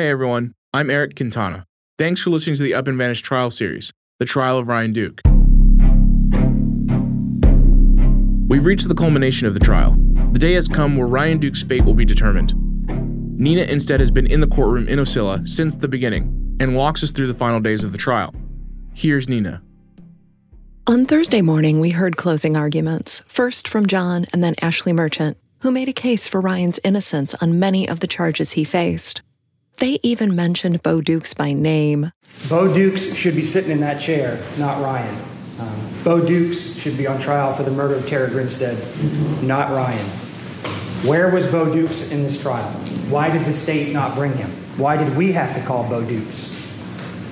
Hey everyone, I'm Eric Quintana. Thanks for listening to the Up and Vanished trial series, The Trial of Ryan Duke. We've reached the culmination of the trial. The day has come where Ryan Duke's fate will be determined. Nina Innsted has been in the courtroom in Ocilla since the beginning and walks us through the final days of the trial. Here's Nina. On Thursday morning, we heard closing arguments, first from John and then Ashley Merchant, who made a case for Ryan's innocence on many of the charges he faced. They even mentioned Bo Dukes by name. Bo Dukes should be sitting in that chair, not Ryan. Um, Bo Dukes should be on trial for the murder of Tara Grinstead, not Ryan. Where was Bo Dukes in this trial? Why did the state not bring him? Why did we have to call Bo Dukes?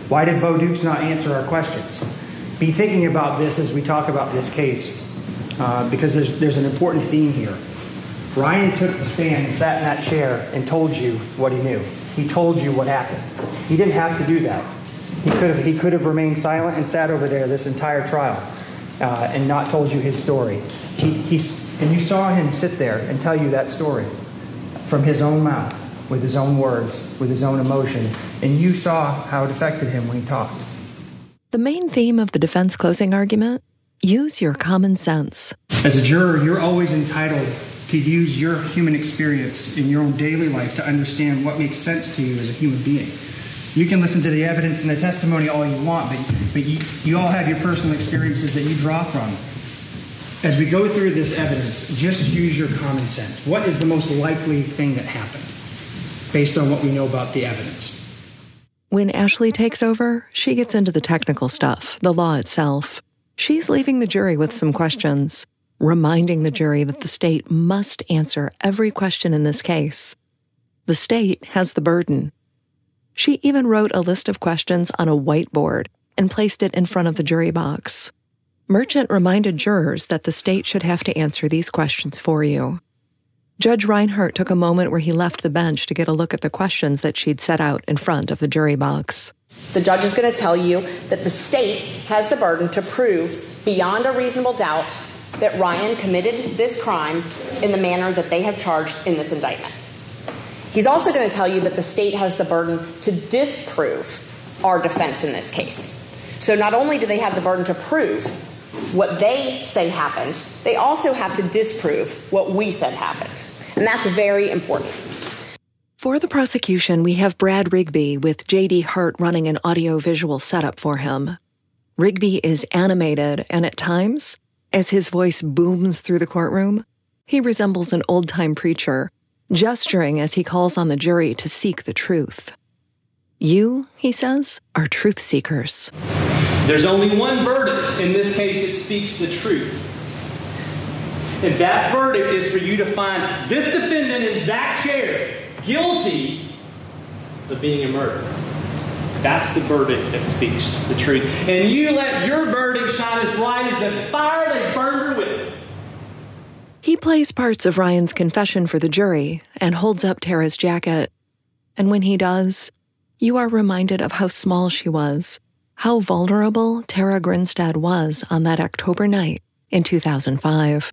Why did Bo Dukes not answer our questions? Be thinking about this as we talk about this case, uh, because there's, there's an important theme here. Ryan took the stand and sat in that chair and told you what he knew. He told you what happened. He didn't have to do that. He could have, he could have remained silent and sat over there this entire trial uh, and not told you his story. He, he's, and you saw him sit there and tell you that story from his own mouth, with his own words, with his own emotion, and you saw how it affected him when he talked. The main theme of the defense closing argument use your common sense. As a juror, you're always entitled to use your human experience in your own daily life to understand what makes sense to you as a human being. You can listen to the evidence and the testimony all you want, but, but you, you all have your personal experiences that you draw from. As we go through this evidence, just use your common sense. What is the most likely thing that happened based on what we know about the evidence? When Ashley takes over, she gets into the technical stuff, the law itself. She's leaving the jury with some questions, reminding the jury that the state must answer every question in this case. The state has the burden. She even wrote a list of questions on a whiteboard and placed it in front of the jury box. Merchant reminded jurors that the state should have to answer these questions for you. Judge Reinhardt took a moment where he left the bench to get a look at the questions that she'd set out in front of the jury box. The judge is going to tell you that the state has the burden to prove beyond a reasonable doubt that Ryan committed this crime in the manner that they have charged in this indictment. He's also going to tell you that the state has the burden to disprove our defense in this case. So not only do they have the burden to prove what they say happened, they also have to disprove what we said happened. And that's very important. For the prosecution, we have Brad Rigby with JD Hart running an audiovisual setup for him. Rigby is animated, and at times, as his voice booms through the courtroom, he resembles an old time preacher gesturing as he calls on the jury to seek the truth. You, he says, are truth seekers. There's only one verdict in this case that speaks the truth. And that verdict is for you to find this defendant in that chair guilty of being a murderer. That's the verdict that speaks the truth. And you let your verdict shine as bright as the fire they burned her with. He plays parts of Ryan's confession for the jury and holds up Tara's jacket. And when he does, you are reminded of how small she was, how vulnerable Tara Grinstead was on that October night in 2005.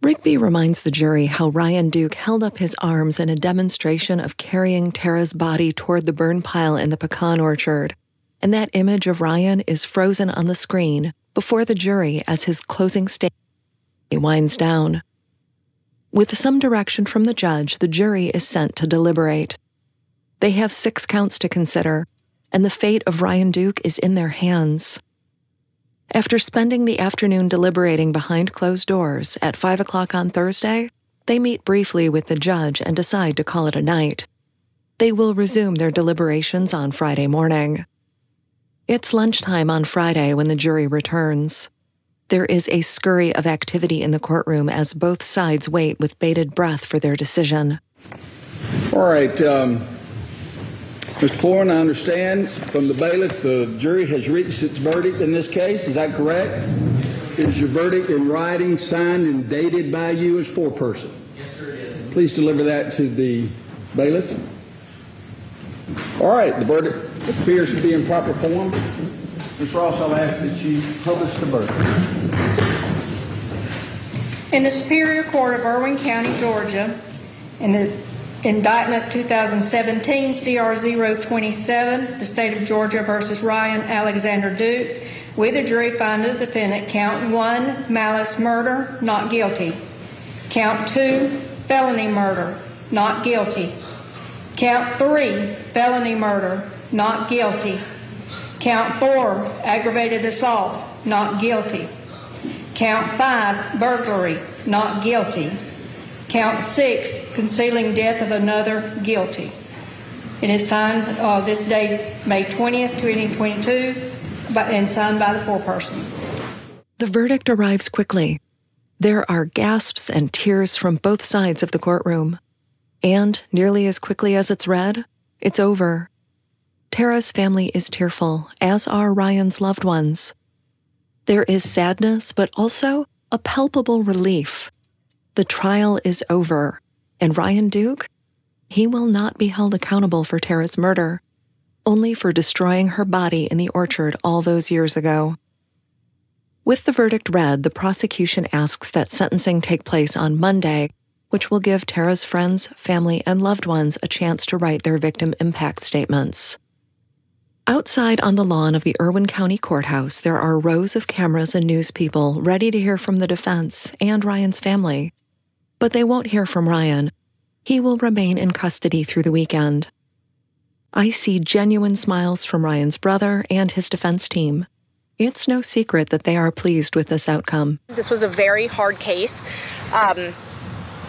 Rigby reminds the jury how Ryan Duke held up his arms in a demonstration of carrying Tara's body toward the burn pile in the pecan orchard, and that image of Ryan is frozen on the screen before the jury as his closing statement winds down. With some direction from the judge, the jury is sent to deliberate. They have six counts to consider, and the fate of Ryan Duke is in their hands. After spending the afternoon deliberating behind closed doors at 5 o'clock on Thursday, they meet briefly with the judge and decide to call it a night. They will resume their deliberations on Friday morning. It's lunchtime on Friday when the jury returns. There is a scurry of activity in the courtroom as both sides wait with bated breath for their decision. All right, um, Mr. Foreman, I understand from the bailiff the jury has reached its verdict in this case. Is that correct? Is your verdict in writing, signed, and dated by you as foreperson? Yes, sir, it is. Please deliver that to the bailiff. All right, the verdict appears to be in proper form. Ms. Ross, I'll ask that you publish the verdict. In the Superior Court of Irwin County, Georgia, in the Indictment 2017 CR 027, the state of Georgia versus Ryan Alexander Duke, with a jury finding the defendant count one, malice murder, not guilty. Count two, felony murder, not guilty. Count three, felony murder, not guilty. Count four, aggravated assault, not guilty. Count five, burglary, not guilty. Count six, concealing death of another, guilty. It is signed uh, this day, May 20th, 2022, by, and signed by the foreperson. The verdict arrives quickly. There are gasps and tears from both sides of the courtroom. And nearly as quickly as it's read, it's over. Tara's family is tearful, as are Ryan's loved ones. There is sadness, but also a palpable relief. The trial is over, and Ryan Duke, he will not be held accountable for Tara's murder, only for destroying her body in the orchard all those years ago. With the verdict read, the prosecution asks that sentencing take place on Monday, which will give Tara's friends, family, and loved ones a chance to write their victim impact statements. Outside on the lawn of the Irwin County Courthouse, there are rows of cameras and news people ready to hear from the defense and Ryan's family. But they won't hear from Ryan. He will remain in custody through the weekend. I see genuine smiles from Ryan's brother and his defense team. It's no secret that they are pleased with this outcome. This was a very hard case. Um,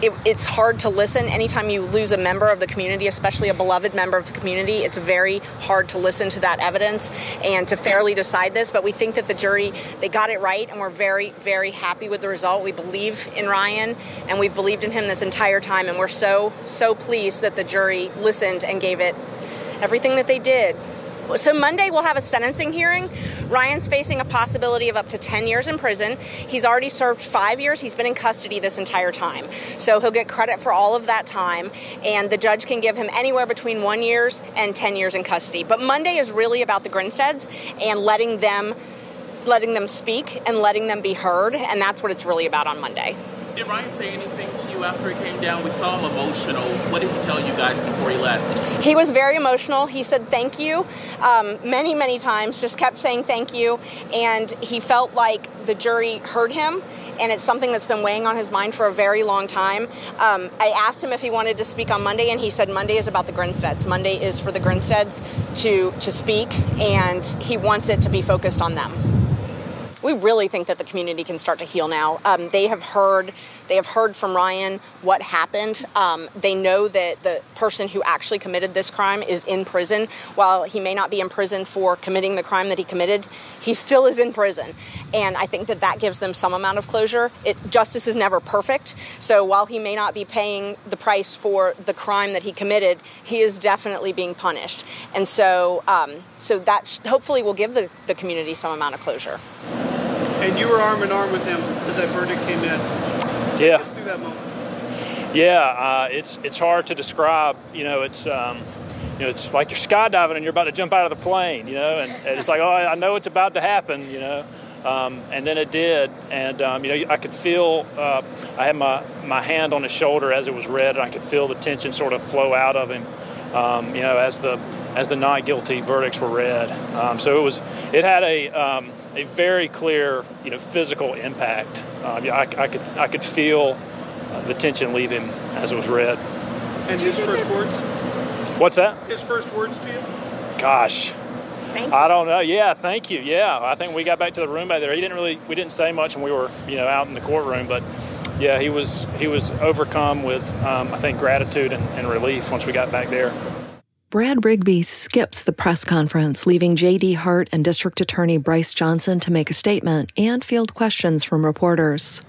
it, it's hard to listen anytime you lose a member of the community, especially a beloved member of the community. It's very hard to listen to that evidence and to fairly decide this. But we think that the jury they got it right, and we're very, very happy with the result. We believe in Ryan, and we've believed in him this entire time, and we're so, so pleased that the jury listened and gave it everything that they did. So Monday we'll have a sentencing hearing. Ryan's facing a possibility of up to 10 years in prison. He's already served five years. He's been in custody this entire time. So he'll get credit for all of that time, and the judge can give him anywhere between one years and 10 years in custody. But Monday is really about the Grinsteads and letting them letting them speak and letting them be heard, and that's what it's really about on Monday. Did Ryan say anything to you after he came down? We saw him emotional. What did he tell you guys before he left? He was very emotional. He said thank you um, many, many times, just kept saying thank you. And he felt like the jury heard him and it's something that's been weighing on his mind for a very long time. Um, I asked him if he wanted to speak on Monday, and he said Monday is about the Grinsteads. Monday is for the Grinsteads to to speak, and he wants it to be focused on them we really think that the community can start to heal now. Um, they have heard, they have heard from Ryan what happened. Um, they know that the person who actually committed this crime is in prison. While he may not be in prison for committing the crime that he committed, he still is in prison, and I think that that gives them some amount of closure. It, justice is never perfect, so while he may not be paying the price for the crime that he committed, he is definitely being punished, and so um, so that hopefully will give the, the community some amount of closure. And you were arm in arm with him as that verdict came in. Yeah. Take through that moment. Yeah, uh, it's it's hard to describe. You know, it's um, you know, it's like you're skydiving and you're about to jump out of the plane. You know, and, and it's like, oh, I know it's about to happen. You know, um, and then it did, and um, you know, I could feel. Uh, I had my my hand on his shoulder as it was read, and I could feel the tension sort of flow out of him. Um, you know, as the as the not guilty verdicts were read. Um, so it was it had a um, a very clear you know physical impact. Um, I, I could I could feel uh, the tension leave him as it was read. And his first words? What's that? His first words to you? Gosh. Thank I don't know. Yeah, thank you. Yeah, I think we got back to the room back there. He didn't really, we didn't say much when we were, you know, out in the courtroom. But yeah, he was, he was overcome with, um, I think, gratitude and, and relief once we got back there. Brad Rigby skips the press conference, leaving J.D. Hart and District Attorney Bryce Johnson to make a statement and field questions from reporters.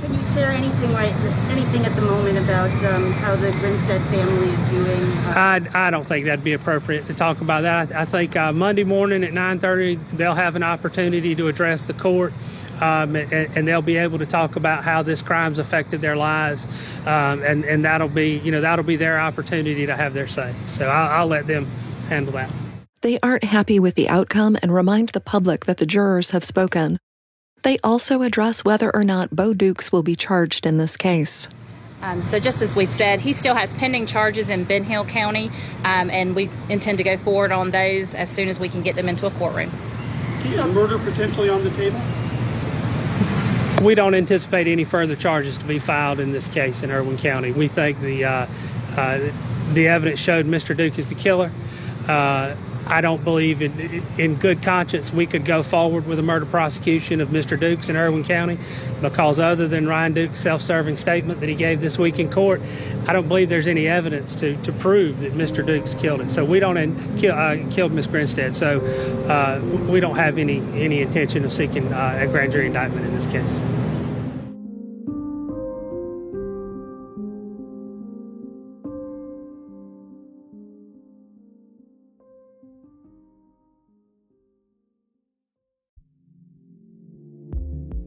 Can you share anything right, anything at the moment about um, how the Grinstead family is doing? I, I don't think that'd be appropriate to talk about that. I, I think uh, Monday morning at 9:30 they'll have an opportunity to address the court. Um, and, and, they'll be able to talk about how this crime's affected their lives, um, and and that'll be you know that'll be their opportunity to have their say. So I'll, I'll let them handle that. They aren't happy with the outcome and remind the public that the jurors have spoken. They also address whether or not Bo Dukes will be charged in this case. Um, so, just as we've said, he still has pending charges in Ben Hill County, um, and we intend to go forward on those as soon as we can get them into a courtroom. Is murder potentially on the table? We don't anticipate any further charges to be filed in this case in Irwin County. We think the uh, uh, the evidence showed Mr. Duke is the killer. I don't believe in, in good conscience we could go forward with a murder prosecution of Mr. Dukes in Irwin County because, other than Ryan Duke's self serving statement that he gave this week in court, I don't believe there's any evidence to, to prove that Mr. Dukes killed it. So we don't in, kill, uh, killed Miss Grinstead. So uh, we don't have any any intention of seeking uh, a grand jury indictment in this case.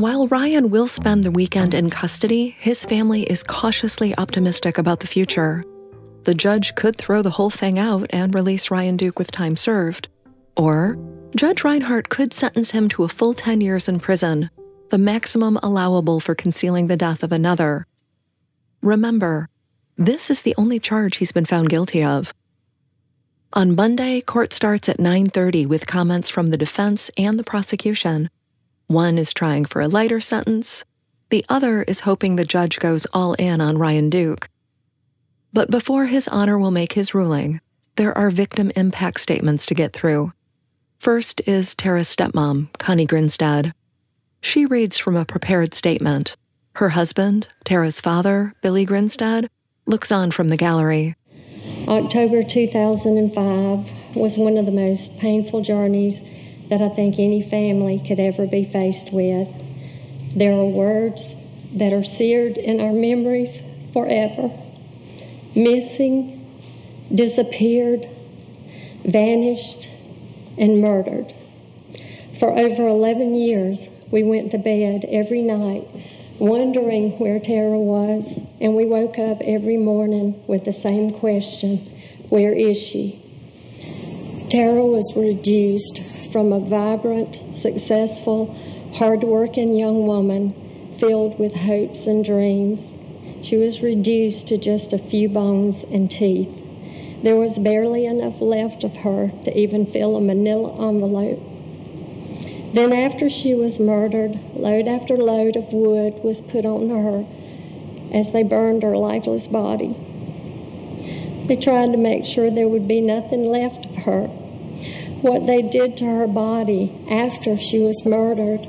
While Ryan will spend the weekend in custody, his family is cautiously optimistic about the future. The judge could throw the whole thing out and release Ryan Duke with time served. Or Judge Reinhardt could sentence him to a full 10 years in prison, the maximum allowable for concealing the death of another. Remember, this is the only charge he's been found guilty of. On Monday, court starts at 9:30 with comments from the defense and the prosecution. One is trying for a lighter sentence, the other is hoping the judge goes all in on Ryan Duke. But before his honor will make his ruling, there are victim impact statements to get through. First is Tara's stepmom, Connie Grinstead. She reads from a prepared statement. Her husband, Tara's father, Billy Grinstead, looks on from the gallery. October 2005 was one of the most painful journeys that I think any family could ever be faced with. There are words that are seared in our memories forever missing, disappeared, vanished, and murdered. For over 11 years, we went to bed every night wondering where Tara was, and we woke up every morning with the same question Where is she? Tara was reduced from a vibrant, successful, hardworking young woman filled with hopes and dreams. She was reduced to just a few bones and teeth. There was barely enough left of her to even fill a manila envelope. Then, after she was murdered, load after load of wood was put on her as they burned her lifeless body. They tried to make sure there would be nothing left of her. What they did to her body after she was murdered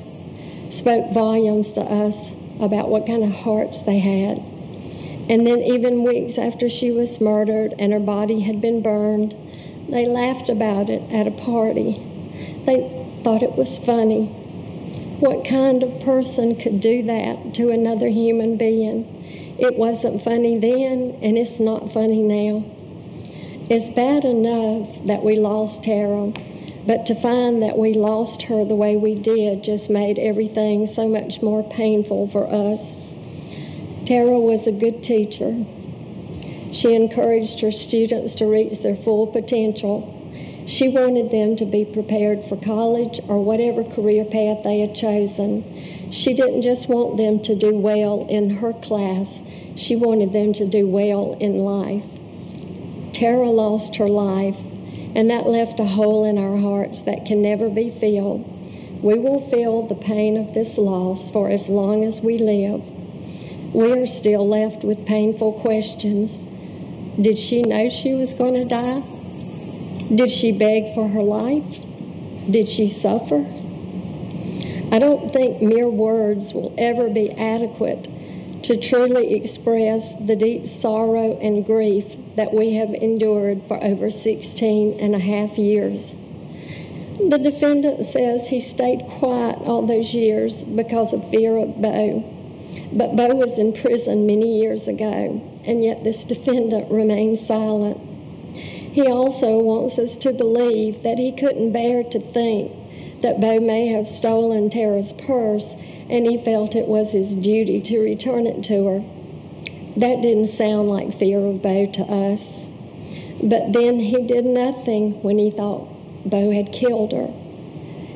spoke volumes to us about what kind of hearts they had. And then, even weeks after she was murdered and her body had been burned, they laughed about it at a party. They thought it was funny. What kind of person could do that to another human being? It wasn't funny then, and it's not funny now. It's bad enough that we lost Tara, but to find that we lost her the way we did just made everything so much more painful for us. Tara was a good teacher. She encouraged her students to reach their full potential she wanted them to be prepared for college or whatever career path they had chosen. She didn't just want them to do well in her class, she wanted them to do well in life. Tara lost her life, and that left a hole in our hearts that can never be filled. We will feel the pain of this loss for as long as we live. We are still left with painful questions. Did she know she was going to die? Did she beg for her life? Did she suffer? I don't think mere words will ever be adequate to truly express the deep sorrow and grief that we have endured for over 16 and a half years. The defendant says he stayed quiet all those years because of fear of Bo. But Bo was in prison many years ago, and yet this defendant remains silent. He also wants us to believe that he couldn't bear to think that Bo may have stolen Tara's purse and he felt it was his duty to return it to her. That didn't sound like fear of Bo to us. But then he did nothing when he thought Bo had killed her.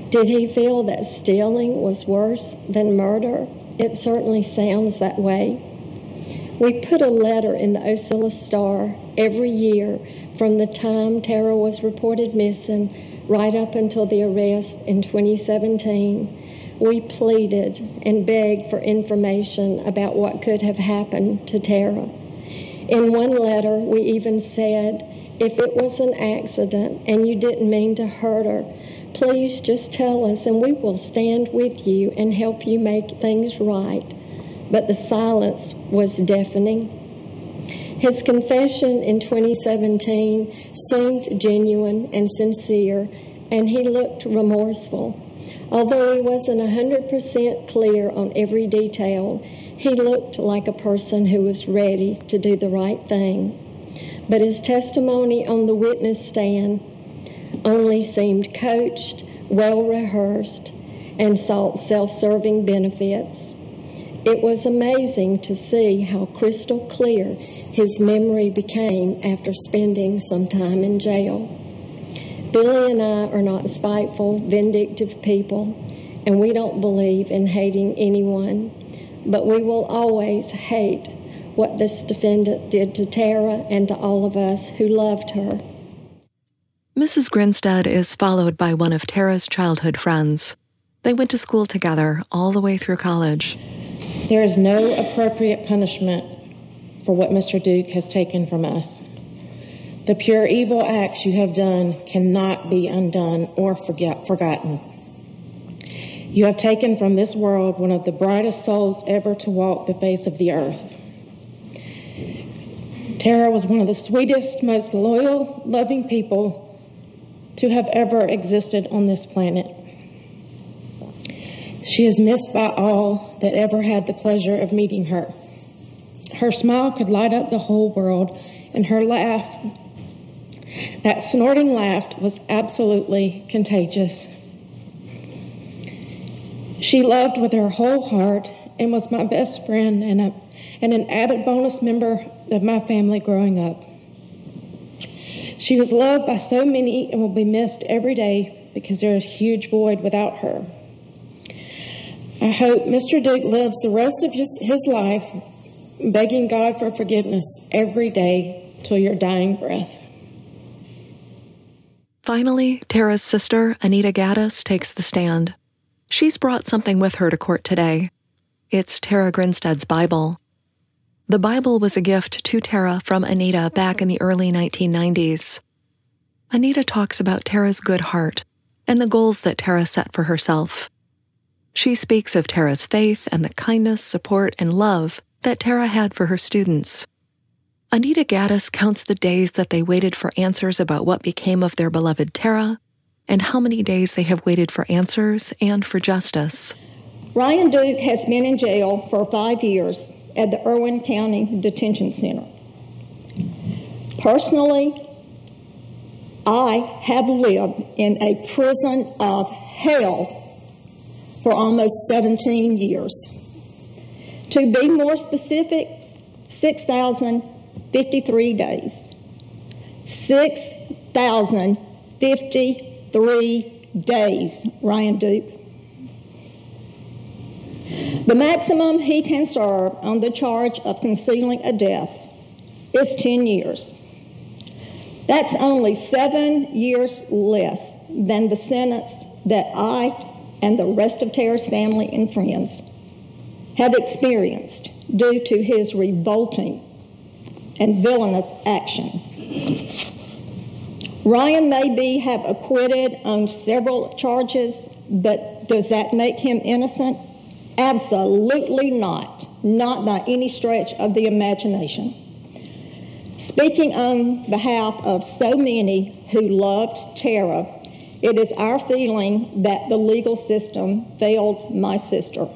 Did he feel that stealing was worse than murder? It certainly sounds that way. We put a letter in the Ocilla Star every year from the time Tara was reported missing right up until the arrest in 2017, we pleaded and begged for information about what could have happened to Tara. In one letter, we even said, if it was an accident and you didn't mean to hurt her, please just tell us and we will stand with you and help you make things right. But the silence was deafening. His confession in 2017 seemed genuine and sincere, and he looked remorseful. Although he wasn't 100% clear on every detail, he looked like a person who was ready to do the right thing. But his testimony on the witness stand only seemed coached, well rehearsed, and sought self serving benefits. It was amazing to see how crystal clear his memory became after spending some time in jail. Billy and I are not spiteful, vindictive people, and we don't believe in hating anyone, but we will always hate what this defendant did to Tara and to all of us who loved her. Mrs. Grinstead is followed by one of Tara's childhood friends. They went to school together all the way through college. There is no appropriate punishment for what Mr. Duke has taken from us. The pure evil acts you have done cannot be undone or forget, forgotten. You have taken from this world one of the brightest souls ever to walk the face of the earth. Tara was one of the sweetest, most loyal, loving people to have ever existed on this planet. She is missed by all that ever had the pleasure of meeting her. Her smile could light up the whole world, and her laugh, that snorting laugh, was absolutely contagious. She loved with her whole heart and was my best friend and, a, and an added bonus member of my family growing up. She was loved by so many and will be missed every day because there is a huge void without her. I hope Mr. Duke lives the rest of his, his life begging God for forgiveness every day till your dying breath. Finally, Tara's sister, Anita Gaddis, takes the stand. She's brought something with her to court today. It's Tara Grinstead's Bible. The Bible was a gift to Tara from Anita back in the early 1990s. Anita talks about Tara's good heart and the goals that Tara set for herself. She speaks of Tara's faith and the kindness, support, and love that Tara had for her students. Anita Gaddis counts the days that they waited for answers about what became of their beloved Tara and how many days they have waited for answers and for justice. Ryan Duke has been in jail for five years at the Irwin County Detention Center. Personally, I have lived in a prison of hell for almost 17 years. To be more specific, 6,053 days. 6,053 days, Ryan Duke. The maximum he can serve on the charge of concealing a death is 10 years. That's only seven years less than the sentence that I and the rest of Tara's family and friends have experienced due to his revolting and villainous action. Ryan may be have acquitted on several charges, but does that make him innocent? Absolutely not, not by any stretch of the imagination. Speaking on behalf of so many who loved Tara, it is our feeling that the legal system failed my sister.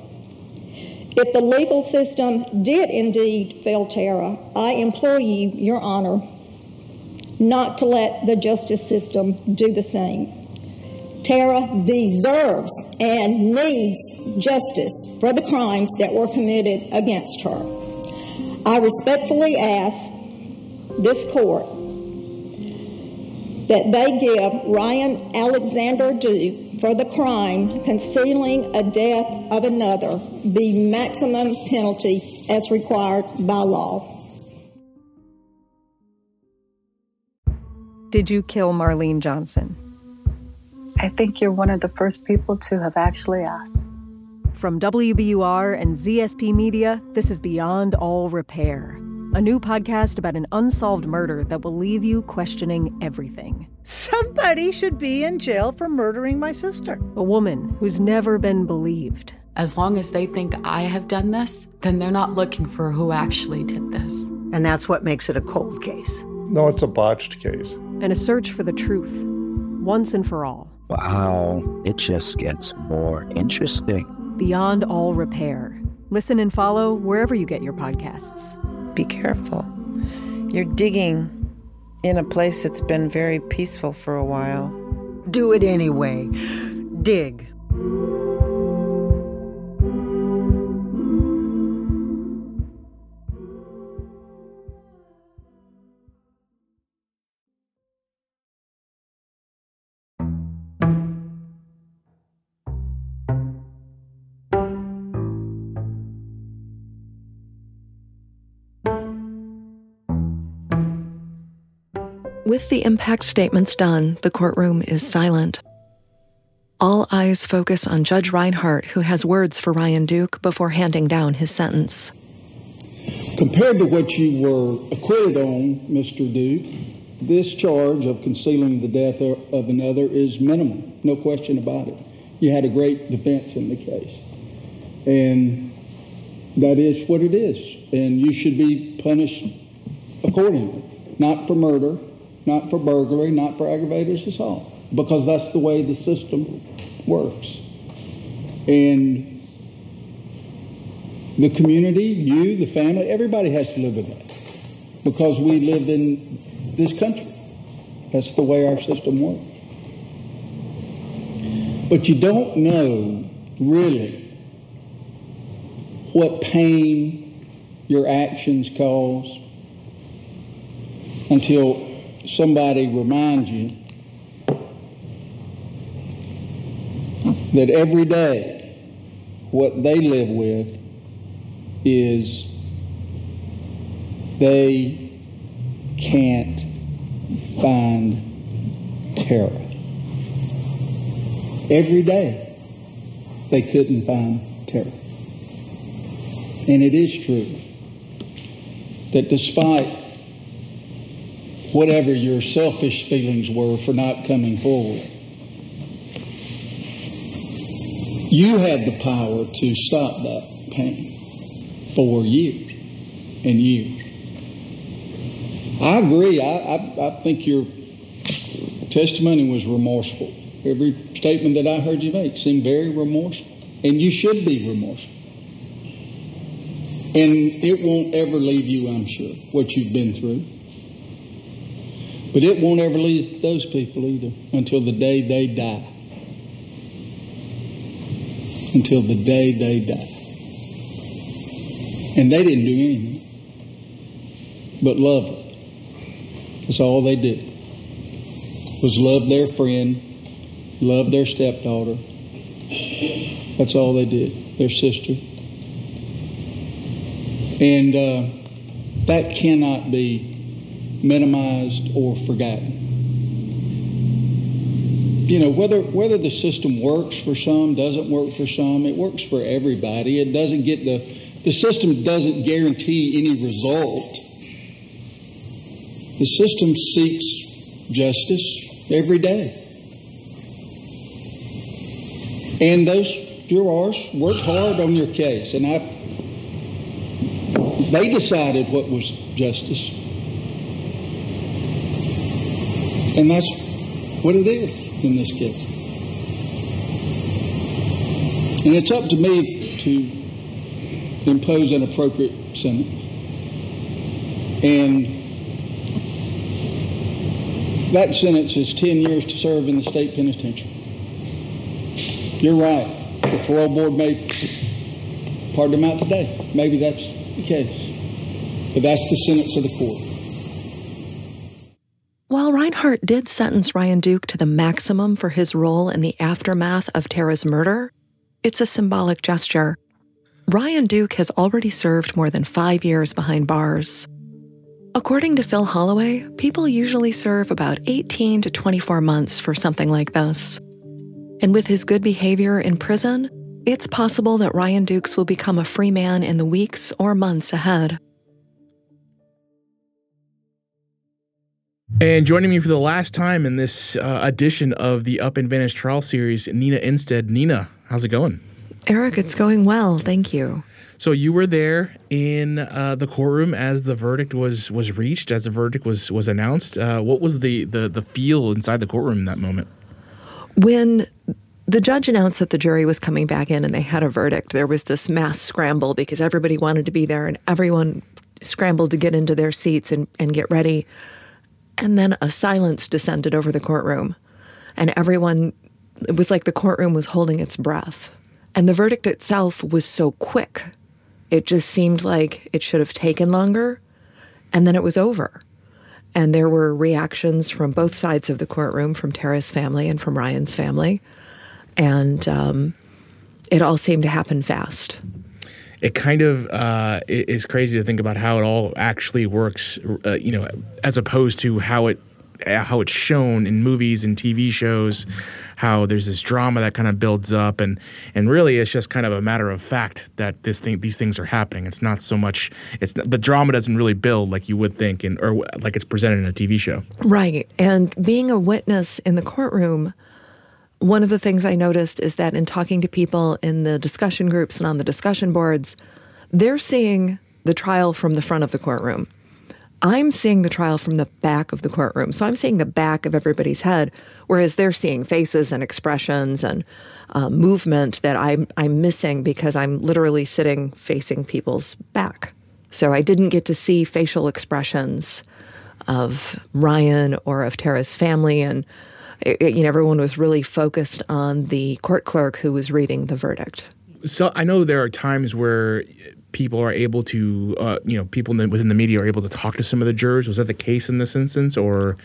If the legal system did indeed fail Tara, I implore you, Your Honor, not to let the justice system do the same. Tara deserves and needs justice for the crimes that were committed against her. I respectfully ask this court that they give Ryan Alexander Duke for the crime concealing a death of another the maximum penalty as required by law. Did you kill Marlene Johnson? I think you're one of the first people to have actually asked. From WBUR and ZSP Media, this is Beyond All Repair, a new podcast about an unsolved murder that will leave you questioning everything. Somebody should be in jail for murdering my sister. A woman who's never been believed. As long as they think I have done this, then they're not looking for who actually did this. And that's what makes it a cold case. No, it's a botched case. And a search for the truth, once and for all. Wow, it just gets more interesting. Beyond All Repair. Listen and follow wherever you get your podcasts. Be careful. You're digging in a place that's been very peaceful for a while. Do it anyway. Dig. With the impact statements done, the courtroom is silent. All eyes focus on Judge Reinhardt, who has words for Ryan Duke before handing down his sentence. Compared to what you were acquitted on, Mr. Duke, this charge of concealing the death of another is minimal, no question about it. You had a great defense in the case. And that is what it is. And you should be punished accordingly, not for murder, not for burglary, not for aggravated assault, because that's the way the system works. And the community, you, the family, everybody has to live with that because we live in this country. That's the way our system works. But you don't know really what pain your actions cause until somebody reminds you that every day what they live with is they can't find Tara. Every day they couldn't find Tara. And it is true that despite whatever your selfish feelings were for not coming forward, you had the power to stop that pain for years and years. I agree. I, I, I think your testimony was remorseful. Every statement that I heard you make seemed very remorseful. And you should be remorseful. And it won't ever leave you, I'm sure, what you've been through. But it won't ever leave those people either until the day they die. Until the day they die. And they didn't do anything but love her. That's all they did. Was love their friend, love their stepdaughter. That's all they did. Their sister. And uh, that cannot be minimized or forgotten. You know, whether whether the system works for some, doesn't work for some, it works for everybody. It doesn't get the the system doesn't guarantee any result. The system seeks justice every day. And those jurors worked hard on your case, and I they decided what was justice. And that's what it is in this case. And it's up to me to impose an appropriate sentence. And that sentence is 10 years to serve in the state penitentiary. You're right. The parole board may pardon him out today. Maybe that's the case. But that's the sentence of the court. Reinhardt did sentence Ryan Duke to the maximum for his role in the aftermath of Tara's murder, it's a symbolic gesture. Ryan Duke has already served more than five years behind bars. According to Phil Holloway, people usually serve about 18 to 24 months for something like this. And with his good behavior in prison, it's possible that Ryan Dukes will become a free man in the weeks or months ahead. And joining me for the last time in this uh, edition of the Up and Vanished trial series, Nina Innsted. Nina, how's it going? Eric, it's going well. Thank you. So you were there in uh, the courtroom as the verdict was was reached, as the verdict was was announced. Uh, what was the, the the feel inside the courtroom in that moment? When the judge announced that the jury was coming back in and they had a verdict, there was this mass scramble because everybody wanted to be there and everyone scrambled to get into their seats and, and get ready. And then a silence descended over the courtroom. And everyone, it was like the courtroom was holding its breath. And the verdict itself was so quick. It just seemed like it should have taken longer. And then it was over. And there were reactions from both sides of the courtroom, from Tara's family and from Ryan's family. And um, it all seemed to happen fast it kind of uh, is crazy to think about how it all actually works, uh, you know, as opposed to how it how it's shown in movies and TV shows. How there's this drama that kind of builds up, and and really it's just kind of a matter of fact that this thing these things are happening. It's not so much it's the drama doesn't really build like you would think, and or like it's presented in a TV show. Right, and being a witness in the courtroom one of the things I noticed is that in talking to people in the discussion groups and on the discussion boards, they're seeing the trial from the front of the courtroom. I'm seeing the trial from the back of the courtroom. So I'm seeing the back of everybody's head, whereas they're seeing faces and expressions and uh, movement that I'm, I'm missing because I'm literally sitting facing people's back. So I didn't get to see facial expressions of Ryan or of Tara's family and it, you know, everyone was really focused on the court clerk who was reading the verdict. so I know there are times where people are able to, uh, you know, people in the, within the media are able to talk to some of the jurors. Was that the case in this instance, or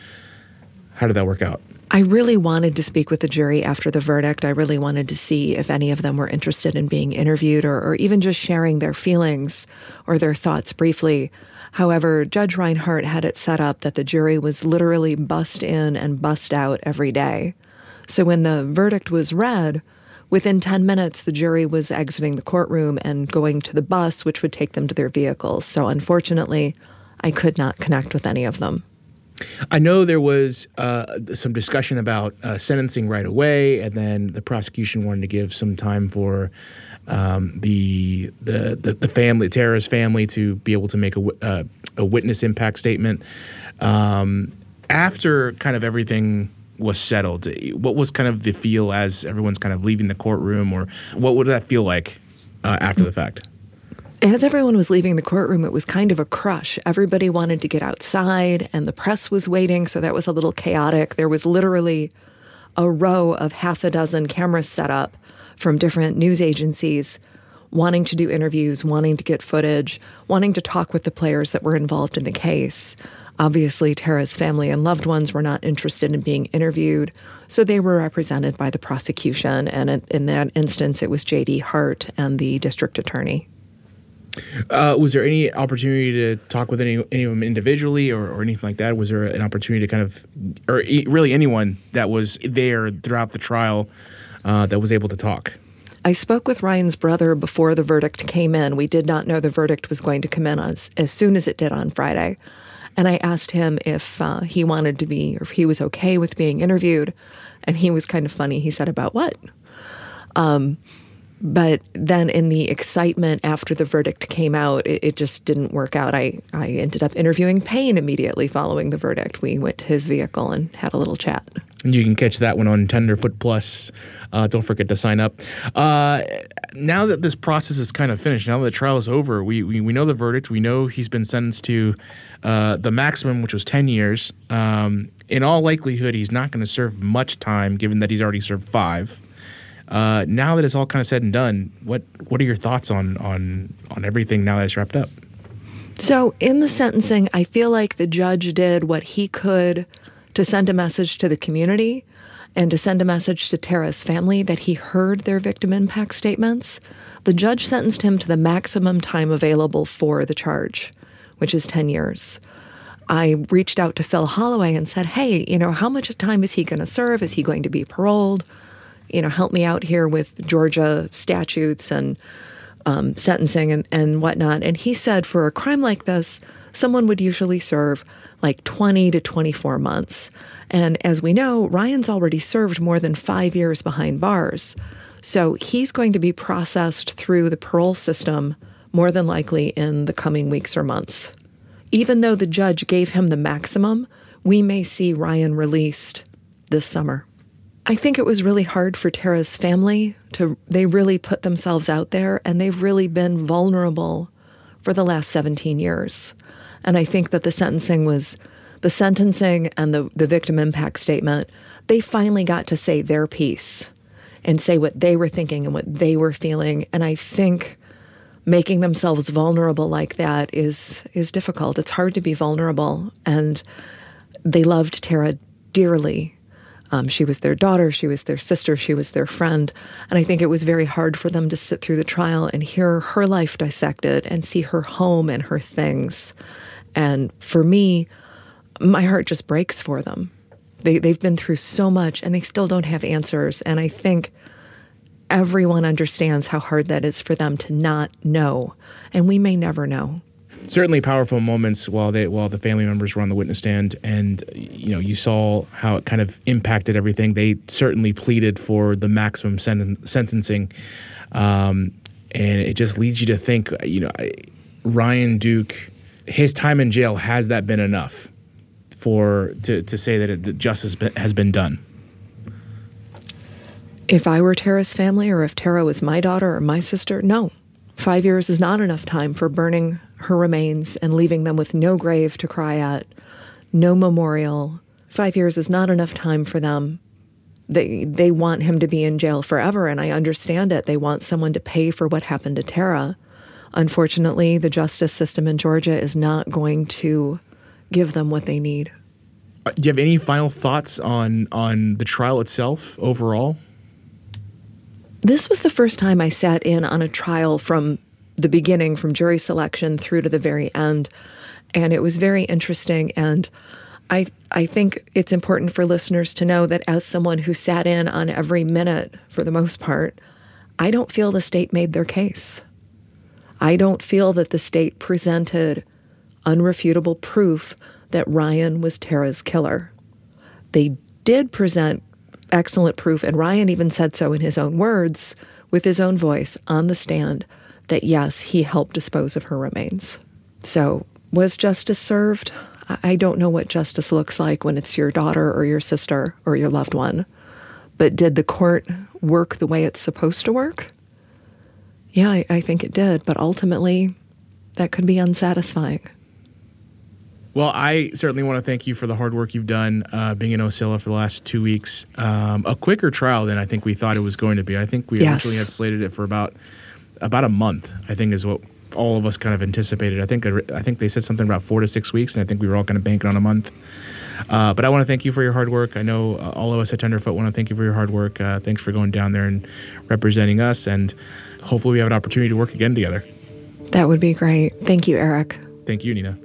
how did that work out? I really wanted to speak with the jury after the verdict. I really wanted to see if any of them were interested in being interviewed or, or even just sharing their feelings or their thoughts briefly. However, Judge Reinhardt had it set up that the jury was literally bussed in and bussed out every day. So when the verdict was read, within 10 minutes, the jury was exiting the courtroom and going to the bus, which would take them to their vehicles. So unfortunately, I could not connect with any of them. I know there was uh, some discussion about uh, sentencing right away, and then the prosecution wanted to give some time for um, the, the, the the family, Tara's family, to be able to make a, uh, a witness impact statement. Um, after kind of everything was settled, what was kind of the feel as everyone's kind of leaving the courtroom, or what would that feel like uh, after the fact? As everyone was leaving the courtroom, it was kind of a crush. Everybody wanted to get outside, and the press was waiting, so that was a little chaotic. There was literally a row of half a dozen cameras set up from different news agencies wanting to do interviews, wanting to get footage, wanting to talk with the players that were involved in the case. Obviously, Tara's family and loved ones were not interested in being interviewed, so they were represented by the prosecution. And in that instance, it was J.D. Hart and the district attorney. Uh, was there any opportunity to talk with any any of them individually or, or anything like that? Was there an opportunity to kind of, or really anyone that was there throughout the trial uh, that was able to talk? I spoke with Ryan's brother before the verdict came in. We did not know the verdict was going to come in as, as soon as it did on Friday. And I asked him if uh, he wanted to be, or if he was okay with being interviewed. And he was kind of funny. He said, About what? Um, but then in the excitement after the verdict came out, it, it, just didn't work out. I, I ended up interviewing Payne immediately following the verdict. We went to his vehicle and had a little chat. And you can catch that one on Tenderfoot Plus. Uh, don't forget to sign up. Uh, now that this process is kind of finished, now that the trial is over, we, we, we know the verdict. We know he's been sentenced to uh, the maximum, which was 10 years. Um, in all likelihood, he's not going to serve much time, given that he's already served five. Uh, now that it's all kind of said and done, what what are your thoughts on on on everything now that it's wrapped up? So in the sentencing, I feel like the judge did what he could to send a message to the community and to send a message to Tara's family that he heard their victim impact statements. The judge sentenced him to the maximum time available for the charge, which is 10 years. I reached out to Phil Holloway and said, Hey, you know, how much time is he going to serve? Is he going to be paroled? you know, help me out here with Georgia statutes and um, sentencing and, and whatnot. And he said for a crime like this, someone would usually serve like 20 to 24 months. And as we know, Ryan's already served more than five years behind bars. So he's going to be processed through the parole system more than likely in the coming weeks or months. Even though the judge gave him the maximum, we may see Ryan released this summer. I think it was really hard for Tara's family to, they really put themselves out there and they've really been vulnerable for the last 17 years. And I think that the sentencing was, the sentencing and the, the victim impact statement, they finally got to say their piece and say what they were thinking and what they were feeling. And I think making themselves vulnerable like that is is difficult. It's hard to be vulnerable. And they loved Tara dearly um, she was their daughter, she was their sister, she was their friend. And I think it was very hard for them to sit through the trial and hear her life dissected and see her home and her things. And for me, my heart just breaks for them. They, they've been through so much and they still don't have answers. And I think everyone understands how hard that is for them to not know. And we may never know certainly powerful moments while they while the family members were on the witness stand, and you know you saw how it kind of impacted everything. They certainly pleaded for the maximum sen- sentencing, um, and it just leads you to think, you know, Ryan Duke, his time in jail has that been enough for to to say that, it, that justice has been done. If I were Tara's family, or if Tara was my daughter or my sister, no. Five years is not enough time for burning her remains and leaving them with no grave to cry at, no memorial. Five years is not enough time for them they they want him to be in jail forever and I understand it. They want someone to pay for what happened to Tara. Unfortunately, the justice system in Georgia is not going to give them what they need. Uh, Do you have any final thoughts on on the trial itself overall? This was the first time I sat in on a trial from the beginning, from jury selection through to the very end. And it was very interesting. And I, I think it's important for listeners to know that as someone who sat in on every minute for the most part, I don't feel the state made their case. I don't feel that the state presented unrefutable proof that Ryan was Tara's killer. They did present excellent proof, and Ryan even said so in his own words, with his own voice on the stand, that yes, he helped dispose of her remains. So, was justice served? I don't know what justice looks like when it's your daughter or your sister or your loved one. But did the court work the way it's supposed to work? Yeah, I, I think it did. But ultimately, that could be unsatisfying. Well, I certainly want to thank you for the hard work you've done uh, being in Ocilla for the last two weeks. Um, a quicker trial than I think we thought it was going to be. I think we Yes. originally had slated it for about about a month. I think is what all of us kind of anticipated. I think I think they said something about four to six weeks, and I think we were all kind of banking on a month. Uh, but I want to thank you for your hard work. I know uh, all of us at Tenderfoot want to thank you for your hard work. Uh, thanks for going down there and representing us, and hopefully we have an opportunity to work again together. That would be great. Thank you, Eric. Thank you, Nina.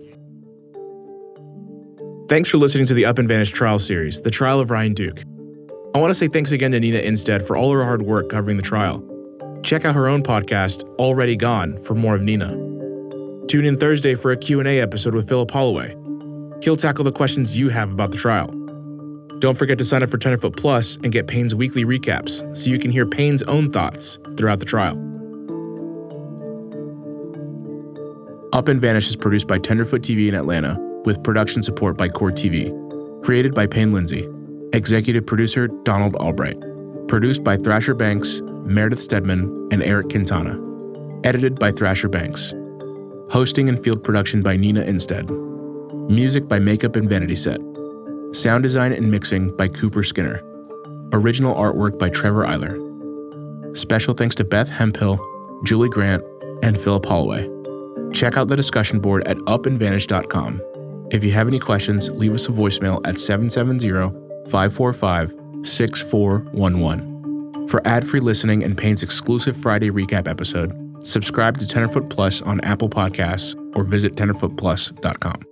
Thanks for listening to the Up and Vanished trial series, The Trial of Ryan Duke. I want to say thanks again to Nina Innsted for all her hard work covering the trial. Check out her own podcast, Already Gone, for more of Nina. Tune in Thursday for a Q&A episode with Philip Holloway. He'll tackle the questions you have about the trial. Don't forget to sign up for Tenderfoot Plus and get Payne's weekly recaps so you can hear Payne's own thoughts throughout the trial. Up and Vanished is produced by Tenderfoot TV in Atlanta with production support by Core TV. Created by Payne Lindsay. Executive producer Donald Albright. Produced by Thrasher Banks, Meredith Stedman, and Eric Quintana. Edited by Thrasher Banks. Hosting and field production by Nina Innsted. Music by Makeup and Vanity Set. Sound design and mixing by Cooper Skinner. Original artwork by Trevor Eiler. Special thanks to Beth Hemphill, Julie Grant, and Philip Holloway. Check out the discussion board at upandvanished.com. If you have any questions, leave us a voicemail at 770 545 6411. For ad free listening and Payne's exclusive Friday recap episode, subscribe to Tenderfoot Plus on Apple Podcasts or visit tenderfootplus.com.